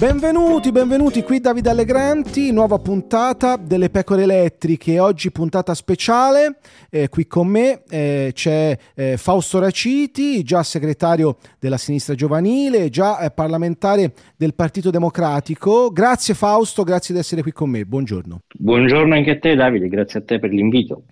Benvenuti, benvenuti qui Davide Allegranti, nuova puntata delle pecore elettriche, oggi puntata speciale, eh, qui con me eh, c'è eh, Fausto Raciti, già segretario della sinistra giovanile, già eh, parlamentare del Partito Democratico. Grazie Fausto, grazie di essere qui con me, buongiorno. Buongiorno anche a te Davide, grazie a te per l'invito.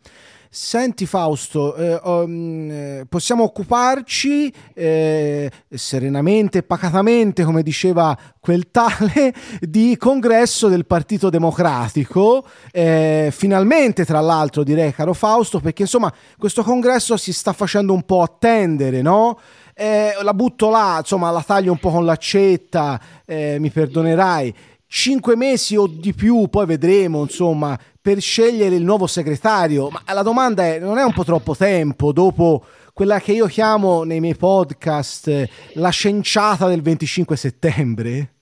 Senti Fausto, eh, um, possiamo occuparci eh, serenamente, pacatamente, come diceva quel tale, di congresso del Partito Democratico. Eh, finalmente, tra l'altro, direi, caro Fausto, perché insomma questo congresso si sta facendo un po' attendere, no? Eh, la butto là, insomma, la taglio un po' con l'accetta, eh, mi perdonerai cinque mesi o di più, poi vedremo, insomma, per scegliere il nuovo segretario. Ma la domanda è: non è un po' troppo tempo dopo quella che io chiamo nei miei podcast la scenciata del 25 settembre?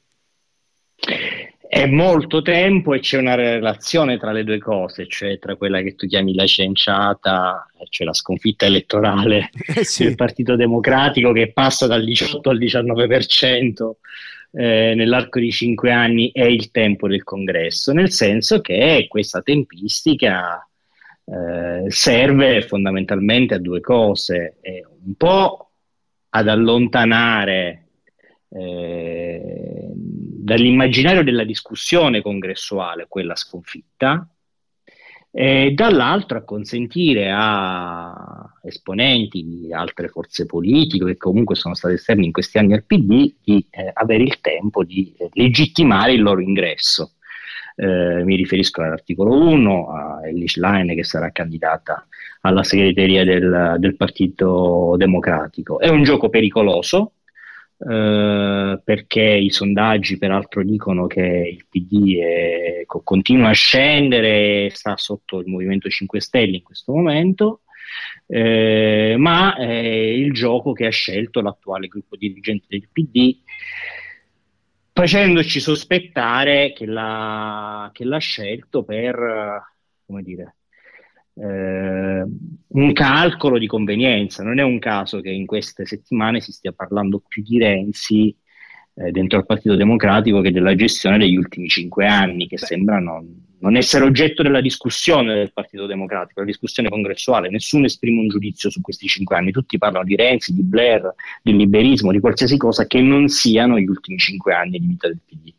È molto tempo e c'è una relazione tra le due cose, cioè tra quella che tu chiami la scenciata, cioè la sconfitta elettorale eh sì. del Partito Democratico che passa dal 18 al 19% eh, nell'arco di cinque anni è il tempo del congresso, nel senso che questa tempistica eh, serve fondamentalmente a due cose, eh, un po' ad allontanare eh, dall'immaginario della discussione congressuale quella sconfitta, e dall'altro a consentire a esponenti di altre forze politiche che comunque sono state esterni in questi anni al PD di eh, avere il tempo di eh, legittimare il loro ingresso. Eh, mi riferisco all'articolo 1, a Elish Line che sarà candidata alla segreteria del, del Partito Democratico. È un gioco pericoloso eh, perché i sondaggi peraltro dicono che il PD è, continua a scendere, sta sotto il Movimento 5 Stelle in questo momento, eh, ma è il gioco che ha scelto l'attuale gruppo dirigente del PD facendoci sospettare che l'ha, che l'ha scelto per, come dire, eh, un calcolo di convenienza. Non è un caso che in queste settimane si stia parlando più di Renzi eh, dentro al Partito Democratico che della gestione degli ultimi cinque anni, che sembrano non essere oggetto della discussione del Partito Democratico, la discussione congressuale. Nessuno esprime un giudizio su questi cinque anni. Tutti parlano di Renzi, di Blair, del liberismo, di qualsiasi cosa che non siano gli ultimi cinque anni di vita del PD.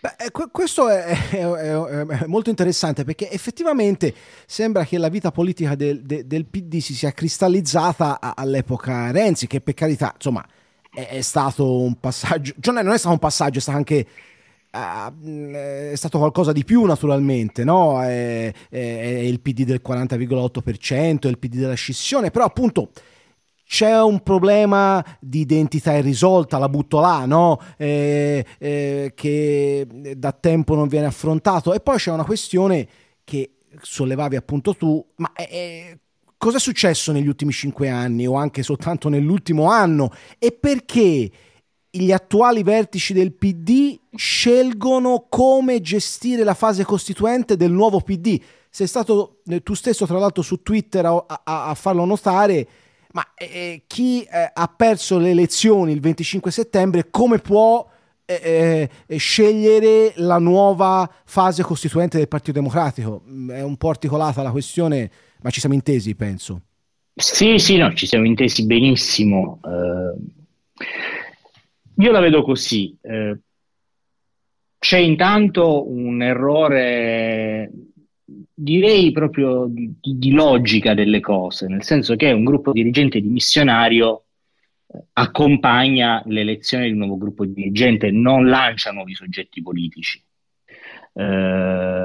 Beh, eh, questo è, è, è, molto interessante perché effettivamente sembra che la vita politica del, del, del PD si sia cristallizzata all'epoca Renzi, che per carità, insomma, è, stato un passaggio, cioè non è stato un passaggio, è stato anche uh, è stato qualcosa di più naturalmente, no? È, è, il PD del 40,8%, è il PD della scissione, però appunto c'è un problema di identità irrisolta, la butto là, no? eh, eh, che da tempo non viene affrontato. E poi c'è una questione che sollevavi appunto tu, ma eh, cosa è successo negli ultimi cinque anni o anche soltanto nell'ultimo anno e perché gli attuali vertici del PD scelgono come gestire la fase costituente del nuovo PD? Sei stato eh, tu stesso, tra l'altro, su Twitter a, a, a farlo notare ma eh, chi eh, ha perso le elezioni il 25 settembre come può eh, eh, scegliere la nuova fase costituente del Partito Democratico? Mm, è un po' articolata la questione, ma ci siamo intesi, penso. Sì, sì, no, ci siamo intesi benissimo. Eh, io la vedo così. Eh, c'è intanto un errore direi proprio di, di, logica delle cose, nel senso che un gruppo dirigente dimissionario eh, accompagna l'elezione di un nuovo gruppo dirigente, non lancia nuovi soggetti politici. Eh,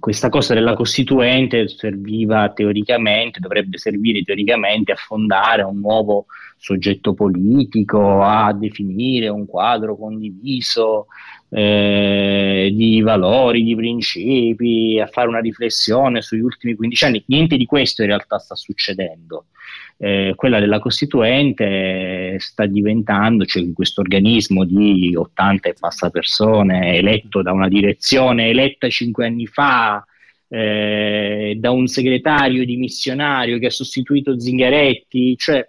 questa cosa della Costituente serviva teoricamente, dovrebbe servire teoricamente a fondare un nuovo soggetto politico, a definire un quadro condiviso eh, di valori, di principi, a fare una riflessione sugli ultimi 15 anni. Niente di questo in realtà sta succedendo. Eh, quella della Costituente sta diventando, cioè questo organismo di 80 e passa persone eletto da una direzione eletta cinque anni fa eh, da un segretario dimissionario che ha sostituito Zingaretti, cioè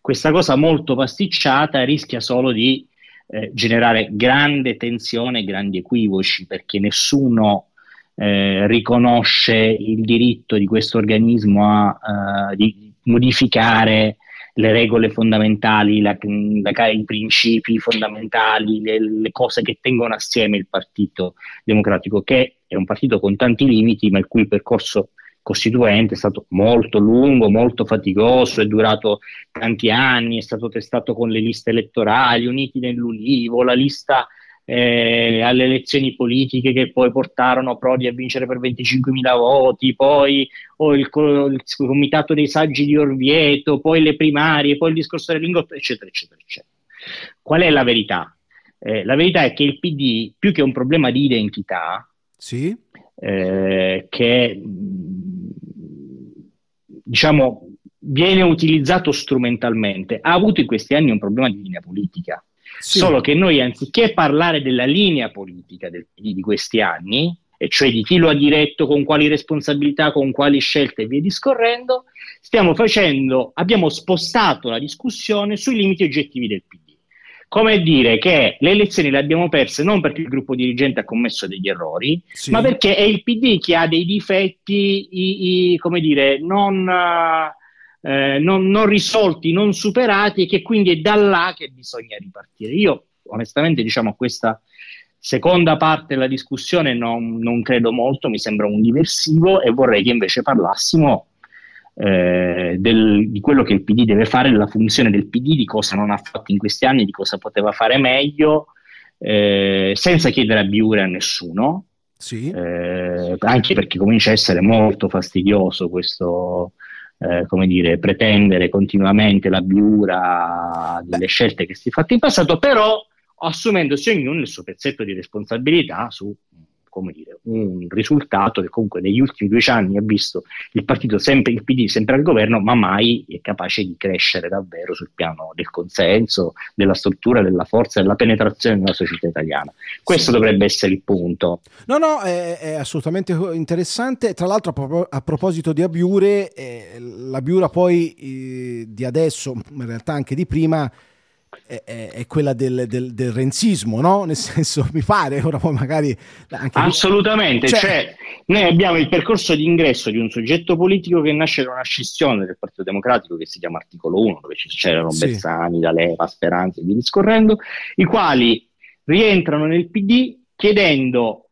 questa cosa molto pasticciata rischia solo di eh, generare grande tensione e grandi equivoci perché nessuno eh, riconosce il diritto di questo organismo a, uh, di modificare le regole fondamentali, la, la, i principi fondamentali, le, le, cose che tengono assieme il Partito Democratico, che è un partito con tanti limiti, ma il cui percorso costituente è stato molto lungo, molto faticoso, è durato tanti anni, è stato testato con le liste elettorali, uniti nell'Ulivo, la lista eh, alle elezioni politiche che poi portarono Prodi a vincere per 25.000 voti, poi oh, il, il, comitato dei saggi di Orvieto, poi le primarie, poi il discorso del lingotto, eccetera, eccetera, eccetera. Qual è la verità? Eh, la verità è che il PD, più che un problema di identità, sì. eh, che diciamo viene utilizzato strumentalmente, ha avuto in questi anni un problema di linea politica. Sì. Solo che noi, anziché parlare della linea politica del PD di questi anni, e cioè di chi lo ha diretto, con quali responsabilità, con quali scelte e via discorrendo, stiamo facendo, abbiamo spostato la discussione sui limiti oggettivi del PD. Come dire che le elezioni le abbiamo perse non perché il gruppo dirigente ha commesso degli errori, sì. ma perché è il PD che ha dei difetti, i, i, come dire, non, eh, non, non, risolti, non superati e che quindi è da là che bisogna ripartire. Io onestamente diciamo a questa seconda parte della discussione non, non, credo molto, mi sembra un diversivo e vorrei che invece parlassimo eh, del, di quello che il PD deve fare, della funzione del PD, di cosa non ha fatto in questi anni, di cosa poteva fare meglio, eh, senza chiedere a Biure a nessuno, sì. eh, anche perché comincia a essere molto fastidioso questo, eh, come dire, pretendere continuamente la biura delle scelte che si è fatte in passato, però assumendosi ognuno il suo pezzetto di responsabilità su come dire, un risultato che comunque negli ultimi due anni ha visto il partito sempre, il PD sempre al governo, ma mai è capace di crescere davvero sul piano del consenso, della struttura, della forza, della penetrazione nella società italiana. Questo sì. dovrebbe essere il punto. No, no, è, è assolutamente interessante. Tra l'altro, a, pro- a proposito di Abiure, eh, la Biura poi eh, di adesso, in realtà anche di prima, è, è, quella del, del, del, renzismo, no? Nel senso, mi pare, ora poi magari... Anche Assolutamente, cioè... cioè... noi abbiamo il percorso di ingresso di un soggetto politico che nasce da una scissione del Partito Democratico che si chiama Articolo 1, dove c'erano sì. Bersani, D'Alema, Speranza e via discorrendo, i quali rientrano nel PD chiedendo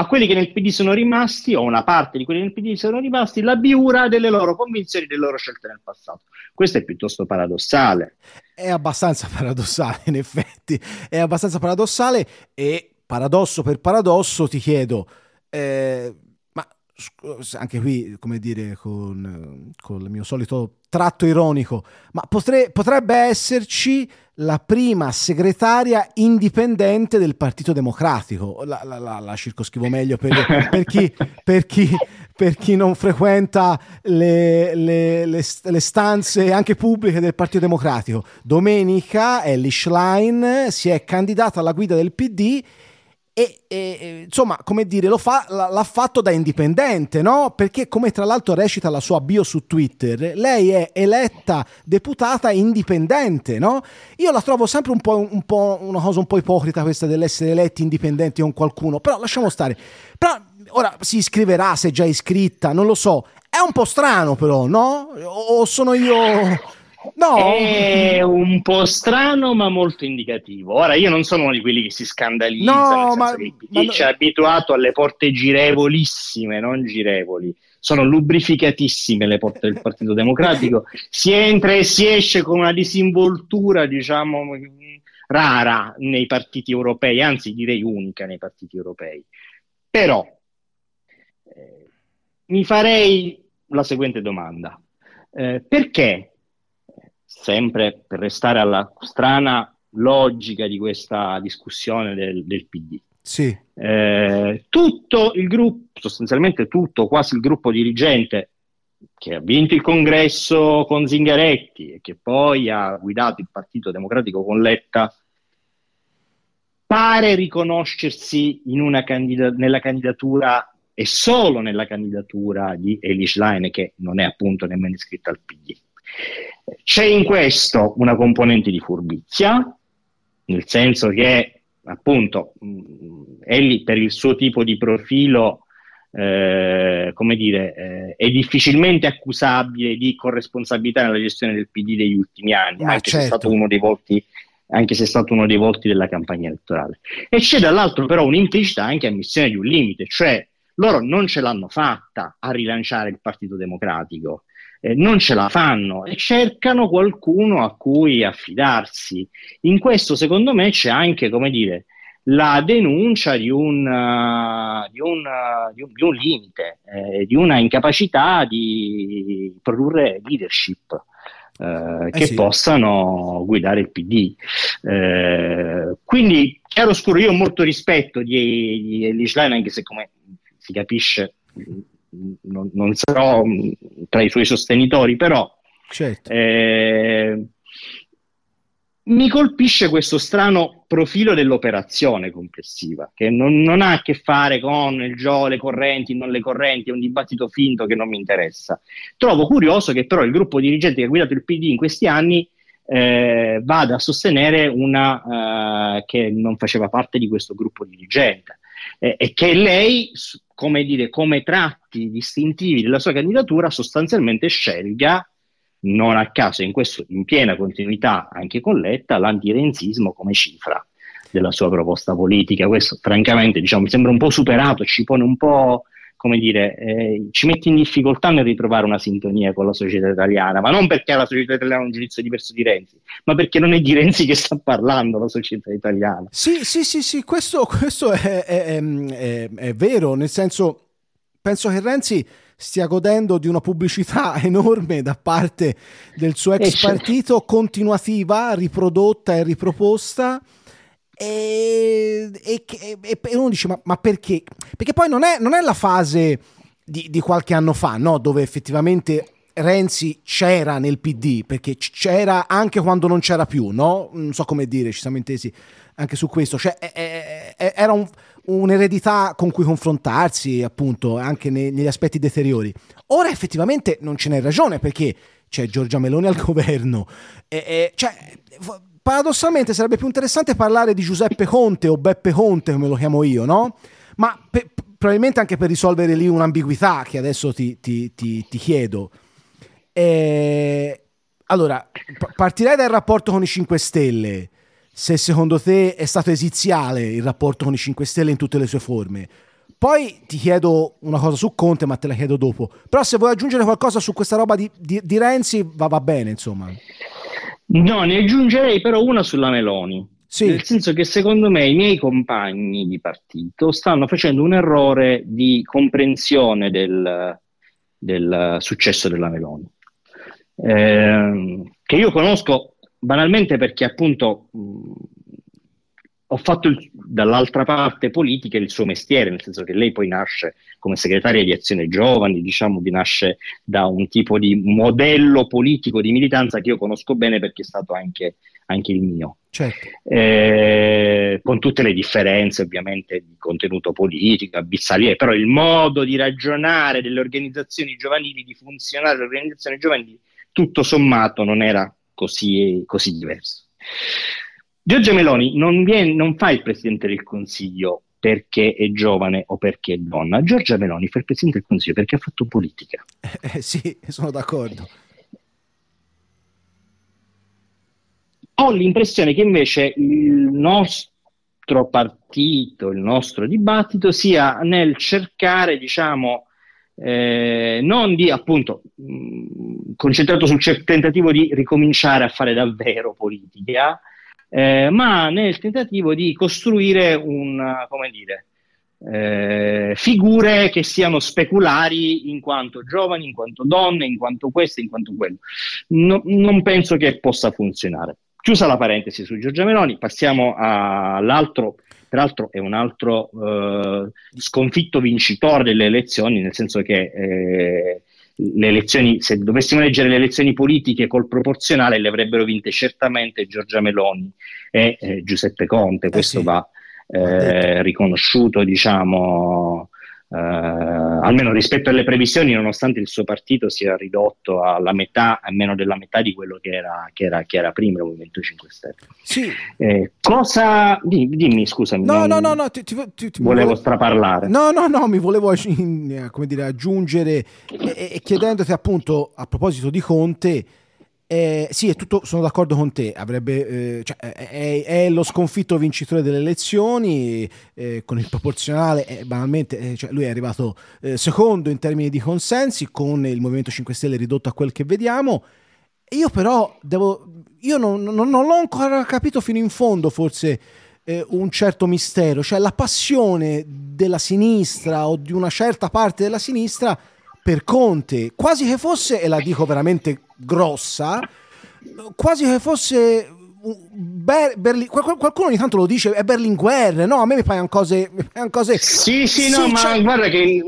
a quelli che nel PD sono rimasti, o una parte di quelli nel PD sono rimasti, la biura delle loro convinzioni, delle loro scelte nel passato. Questo è piuttosto paradossale. È abbastanza paradossale, in effetti, è abbastanza paradossale e paradosso per paradosso ti chiedo, eh, anche qui, come dire, con, con il mio solito tratto ironico, ma potre, potrebbe esserci la prima segretaria indipendente del Partito Democratico. La, la, la, la circoscrivo meglio per, per, chi, per, chi, per, chi, non frequenta le, le, le, le, stanze anche pubbliche del Partito Democratico. Domenica Ellie Schlein si è candidata alla guida del PD e, e, insomma, come dire, lo fa, l'ha fatto da indipendente, no? Perché come tra l'altro recita la sua bio su Twitter, lei è eletta deputata indipendente, no? Io la trovo sempre un po', un po' una cosa un po' ipocrita questa dell'essere eletti indipendenti con qualcuno, però lasciamo stare. Però ora si iscriverà se è già iscritta, non lo so. È un po' strano però, no? O sono io No. È un po' strano, ma molto indicativo. Ora, io non sono uno di quelli che si scandalizzano, no, ma, che ma ci ha abituato alle porte girevolissime, non girevoli. Sono lubrificatissime le porte del Partito Democratico. Si entra e si esce con una disinvoltura, diciamo, rara nei partiti europei, anzi direi unica nei partiti europei. Però eh, mi farei la seguente domanda. Eh, perché sempre per restare alla strana logica di questa discussione del, del PD. Sì. Eh, tutto il gruppo, sostanzialmente tutto, quasi il gruppo dirigente che ha vinto il congresso con Zingaretti e che poi ha guidato il Partito Democratico con Letta, pare riconoscersi candida- nella candidatura e solo nella candidatura di Elish Line, che non è appunto nemmeno iscritta al PD. C'è in questo una componente di furbizia, nel senso che appunto Ellie per il suo tipo di profilo eh, come dire, eh, è difficilmente accusabile di corresponsabilità nella gestione del PD degli ultimi anni, Ma anche certo. se è stato certo. uno dei volti anche se è stato uno dei volti della campagna elettorale. E c'è dall'altro però un'implicita anche ammissione di un limite, cioè loro non ce l'hanno fatta a rilanciare il Partito Democratico, eh, non ce la fanno e cercano qualcuno a cui affidarsi. In questo, secondo me, c'è anche, come dire, la denuncia di un, uh, di un, uh, di un, di un limite, eh, di una incapacità di produrre leadership. Eh, eh che sì. possano guidare il PD. Quindi, chiaro scuro, io ho molto rispetto di, di Elislein, anche se come si capisce non, non sarò tra i suoi sostenitori, però certo. eh, mi colpisce questo strano profilo dell'operazione complessiva, che non, non, ha a che fare con il gioco, le correnti, non le correnti, è un dibattito finto che non mi interessa. Trovo curioso che però il gruppo dirigente che ha guidato il PD in questi anni eh, vada a sostenere una eh, che non faceva parte di questo gruppo dirigente eh, e che lei, come, dire, come tratti distintivi della sua candidatura, sostanzialmente scelga non a caso, in, questo, in piena continuità anche con Letta, l'antirenzismo come cifra della sua proposta politica. Questo, francamente, diciamo, mi sembra un po' superato, ci pone un po', come dire, eh, ci mette in difficoltà nel ritrovare una sintonia con la società italiana, ma non perché la società italiana ha un giudizio diverso di Renzi, ma perché non è di Renzi che sta parlando la società italiana. Sì, sì, sì, sì questo, questo è, è, è, è vero, nel senso, penso che Renzi stia godendo di una pubblicità enorme da parte del suo ex Esce. partito, continuativa, riprodotta e riproposta. E, e, e uno dice: ma, ma, perché? Perché poi non è, non è la fase di, di, qualche anno fa, no? dove effettivamente Renzi c'era nel PD, perché c'era anche quando non c'era più, no? Non so come dire, ci siamo intesi anche su questo. Cioè, era un, un'eredità con cui confrontarsi, appunto, anche ne, negli aspetti deteriori. Ora effettivamente non ce n'è ragione perché c'è Giorgia Meloni al governo. E, e, cioè, paradossalmente sarebbe più interessante parlare di Giuseppe Conte o Beppe Conte, come lo chiamo io, no? Ma pe, probabilmente anche per risolvere lì un'ambiguità che adesso ti, ti, ti, ti chiedo. E, allora, partirei dal rapporto con i 5 Stelle se secondo te è stato esiziale il rapporto con i 5 Stelle in tutte le sue forme. Poi ti chiedo una cosa su Conte, ma te la chiedo dopo. Però se vuoi aggiungere qualcosa su questa roba di, di, di Renzi, va, va, bene, insomma. No, ne aggiungerei però una sulla Meloni. Sì. Nel senso che secondo me i miei compagni di partito stanno facendo un errore di comprensione del, del successo della Meloni. Eh, che io conosco banalmente perché appunto mh, ho fatto il, dall'altra parte politica il suo mestiere, nel senso che lei poi nasce come segretaria di Azione Giovani, diciamo che nasce da un tipo di modello politico di militanza che io conosco bene perché è stato anche, anche il mio. Certo. Eh, con tutte le differenze ovviamente di contenuto politico, abissali, però il modo di ragionare delle organizzazioni giovanili, di funzionare delle organizzazioni giovanili, tutto sommato non era così, così diverso. Giorgia Meloni non, viene, non fa il Presidente del Consiglio perché è giovane o perché è donna. Giorgia Meloni fa il Presidente del Consiglio perché ha fatto politica. Eh, sì, sono d'accordo. Ho l'impressione che invece il nostro partito, il nostro dibattito sia nel cercare, diciamo, eh, non di appunto mh, concentrato sul tentativo di ricominciare a fare davvero politica, eh, ma nel tentativo di costruire un, come dire, eh, figure che siano speculari in quanto giovani, in quanto donne, in quanto questo, in quanto quello. No, non penso che possa funzionare. Chiusa la parentesi su Giorgia Meloni, passiamo all'altro peraltro è un altro eh, sconfitto vincitore delle elezioni, nel senso che eh, le elezioni, se dovessimo leggere le elezioni politiche col proporzionale, le avrebbero vinte certamente Giorgia Meloni e eh, Giuseppe Conte. Eh Questo sì. va eh, riconosciuto, diciamo, Uh, almeno rispetto alle previsioni, nonostante il suo partito sia ridotto alla metà, a meno della metà di quello che era, che era, che era prima il Movimento 5 Stelle. Sì. Eh, cosa. Dimmi, scusami. No, no, no, no, ti, ti, ti, volevo straparlare. No, no, no, mi volevo come dire, aggiungere e, e chiedendoti appunto a proposito di Conte eh, sì, è tutto, sono d'accordo con te, avrebbe, eh, cioè, è, è, lo sconfitto vincitore delle elezioni, eh, con il proporzionale, eh, banalmente, eh, cioè, lui è arrivato eh, secondo in termini di consensi, con il Movimento 5 Stelle ridotto a quel che vediamo. Io però devo, io non, non, non l'ho ancora capito fino in fondo, forse un certo mistero, cioè la passione della sinistra o di una certa parte della sinistra per Conte, quasi che fosse, e la dico veramente grossa, quasi che fosse Ber- Berli- qualcuno ogni tanto lo dice è Berlinguer no? A me mi paiono cose, cose sì sì no sì, ma cioè... guarda che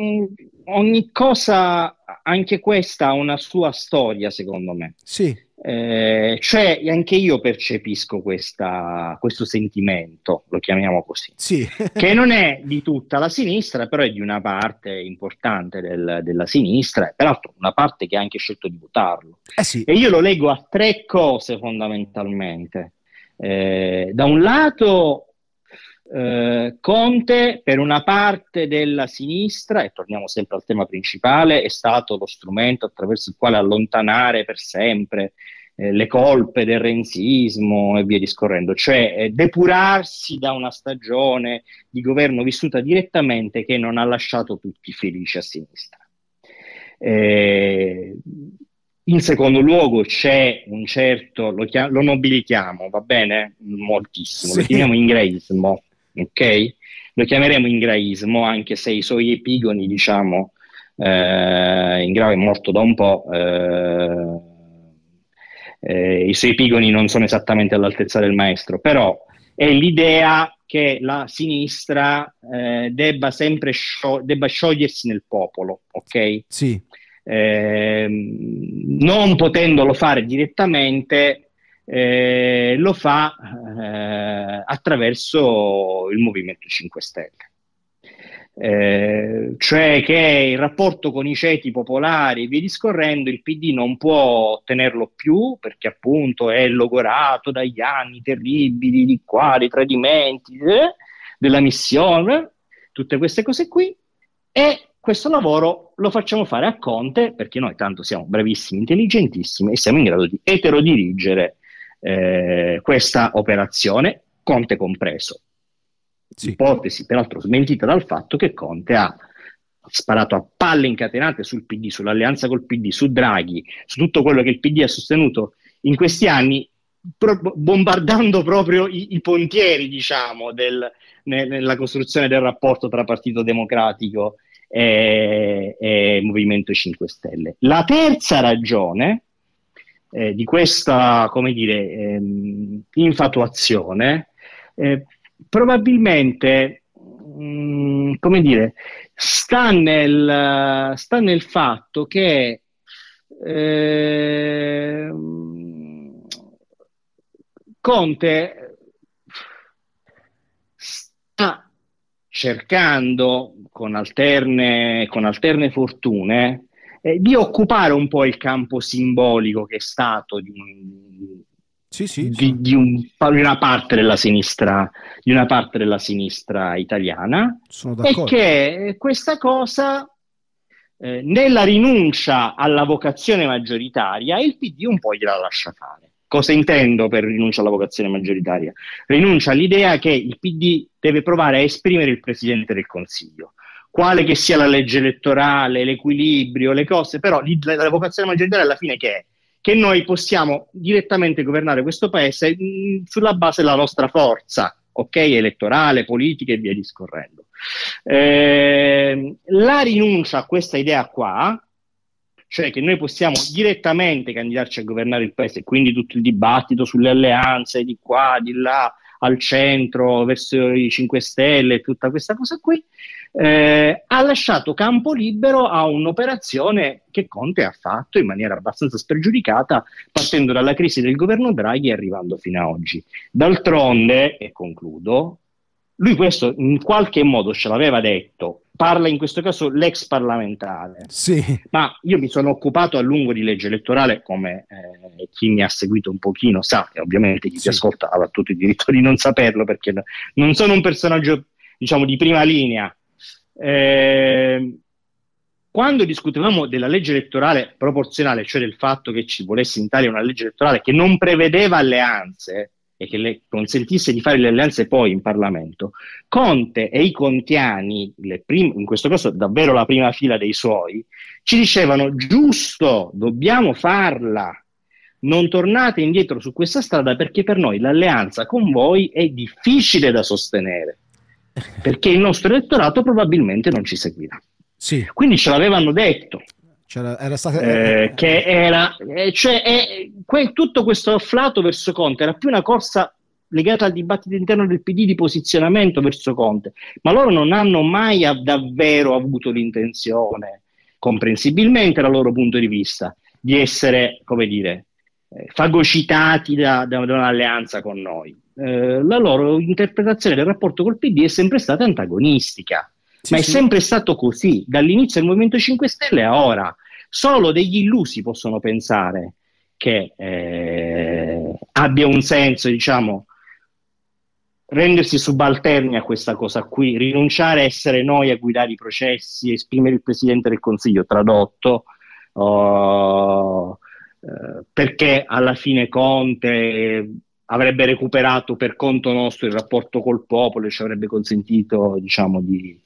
mm, ogni cosa anche questa ha una sua storia secondo me. Sì eh, cioè anche io percepisco questa, questo sentimento, lo chiamiamo così, sì. che non è di tutta la sinistra, però è di una parte importante del, della sinistra, peraltro una parte che ha anche scelto di votarlo. Eh sì. E io lo leggo a tre cose fondamentalmente. Eh, da un lato eh, Conte per una parte della sinistra, e torniamo sempre al tema principale, è stato lo strumento attraverso il quale allontanare per sempre eh, le colpe del renzismo e via discorrendo, cioè eh, depurarsi da una stagione di governo vissuta direttamente che non ha lasciato tutti felici a sinistra. Eh, in secondo luogo c'è un certo, lo, chiam- lo nobilichiamo, va bene? Moltissimo, sì. lo chiamiamo ingreismo, ok? Lo chiameremo ingraismo, anche se i suoi epigoni, diciamo, eh, Ingrao è morto da un po', eh, eh, i suoi epigoni non sono esattamente all'altezza del maestro, però è l'idea che la sinistra eh, debba sempre sciog- debba sciogliersi nel popolo, ok? Sì. Eh, non potendolo fare direttamente, eh, lo fa eh, attraverso il Movimento 5 Stelle. Eh, cioè che il rapporto con i ceti popolari e via discorrendo il PD non può tenerlo più perché appunto è logorato dagli anni terribili di qua, dei tradimenti eh, della missione, tutte queste cose qui e questo lavoro lo facciamo fare a Conte perché noi tanto siamo bravissimi, intelligentissimi e siamo in grado di eterodirigere eh, questa operazione, Conte compreso. Sì. Ipotesi peraltro smentita dal fatto che Conte ha sparato a palle incatenate sul PD, sull'alleanza col PD, su Draghi, su tutto quello che il PD ha sostenuto in questi anni, pro- bombardando proprio i, i pontieri, diciamo, del, ne, nella costruzione del rapporto tra Partito Democratico e, e Movimento 5 Stelle. La terza ragione eh, di questa, come dire, ehm, infatuazione, eh, probabilmente, mh, mm, come dire, sta nel, sta nel fatto che eh, Conte sta cercando con alterne, con alterne fortune eh, di occupare un po' il campo simbolico che è stato di, un, sì, sì, di, sì. di, un, una parte della sinistra, di una parte della sinistra italiana e che questa cosa eh, nella rinuncia alla vocazione maggioritaria il PD un po' gliela lascia fare. Cosa intendo per rinuncia alla vocazione maggioritaria? Rinuncia all'idea che il PD deve provare a esprimere il Presidente del Consiglio quale che sia la legge elettorale, l'equilibrio, le cose, però la, vocazione maggioritaria alla fine che è? Che noi possiamo direttamente governare questo paese mh, mm, sulla base della nostra forza, ok, elettorale, politica e via discorrendo. Eh, la rinuncia a questa idea qua, cioè che noi possiamo direttamente candidarci a governare il paese, quindi tutto il dibattito sulle alleanze di qua, di là, al centro, verso i 5 Stelle, tutta questa cosa qui, eh, ha lasciato campo libero a un'operazione che Conte ha fatto in maniera abbastanza spregiudicata, partendo dalla crisi del governo Draghi e arrivando fino a oggi. D'altronde, e concludo, lui questo in qualche modo ce l'aveva detto, parla in questo caso l'ex parlamentare. Sì. Ma io mi sono occupato a lungo di legge elettorale, come eh, chi mi ha seguito un pochino sa, e ovviamente chi sì. ti ascolta ha tutto il diritto di non saperlo, perché non sono un personaggio, diciamo, di prima linea. Eh, quando discutevamo della legge elettorale proporzionale, cioè del fatto che ci volesse in Italia una legge elettorale che non prevedeva alleanze, e che le consentisse di fare le alleanze poi in Parlamento, Conte e i contiani, prim- in questo caso davvero la prima fila dei suoi, ci dicevano giusto, dobbiamo farla, non tornate indietro su questa strada perché per noi l'alleanza con voi è difficile da sostenere, perché il nostro elettorato probabilmente non ci seguirà. Sì. Quindi ce l'avevano detto. Era stata... eh, che era, eh, cioè, eh, que- tutto questo afflato verso Conte era più una corsa legata al dibattito interno del PD di posizionamento verso Conte, ma loro non hanno mai davvero avuto l'intenzione, comprensibilmente dal loro punto di vista, di essere, come dire, eh, fagocitati da, da, da, un'alleanza con noi. Eh, la loro interpretazione del rapporto col PD è sempre stata antagonistica. Sì, ma sì. è sempre stato così, dall'inizio del Movimento 5 Stelle a ora. Solo degli illusi possono pensare che eh, abbia un senso, diciamo, rendersi subalterni a questa cosa qui, rinunciare a essere noi a guidare i processi, esprimere il Presidente del Consiglio tradotto, oh, eh, perché alla fine Conte avrebbe recuperato per conto nostro il rapporto col popolo e ci avrebbe consentito diciamo, di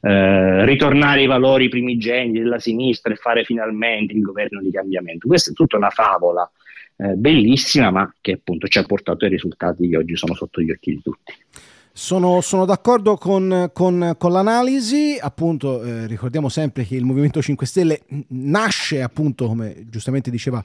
eh, ritornare ai valori primigeni della sinistra e fare finalmente il governo di cambiamento. Questa è tutta una favola eh, bellissima, ma che appunto ci ha portato ai risultati che oggi sono sotto gli occhi di tutti. Sono, sono, d'accordo con, con, con l'analisi, appunto eh, ricordiamo sempre che il Movimento 5 Stelle nasce appunto, come giustamente diceva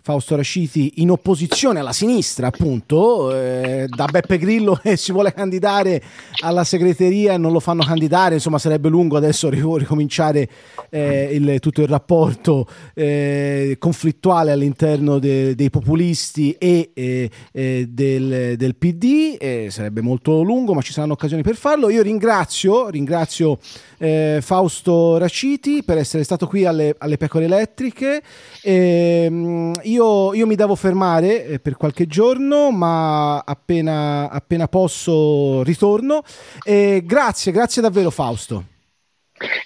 Fausto Rasciti in opposizione alla sinistra, appunto, eh, da Beppe Grillo che si vuole candidare alla segreteria e non lo fanno candidare, insomma sarebbe lungo adesso ricominciare eh, il, tutto il rapporto eh, conflittuale all'interno de, dei populisti e eh, eh, del, del, PD, sarebbe molto lungo ma ci saranno occasioni per farlo. Io ringrazio, ringrazio eh, Fausto Raciti per essere stato qui alle, alle pecore elettriche. Eh, io, io, mi devo fermare eh, per qualche giorno, ma appena, appena posso ritorno. grazie, grazie davvero Fausto.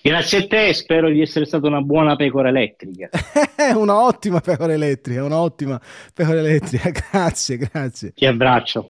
Grazie a te, spero di essere stata una buona pecora elettrica. una ottima pecora elettrica, una ottima pecora elettrica. Grazie, grazie. Ti abbraccio.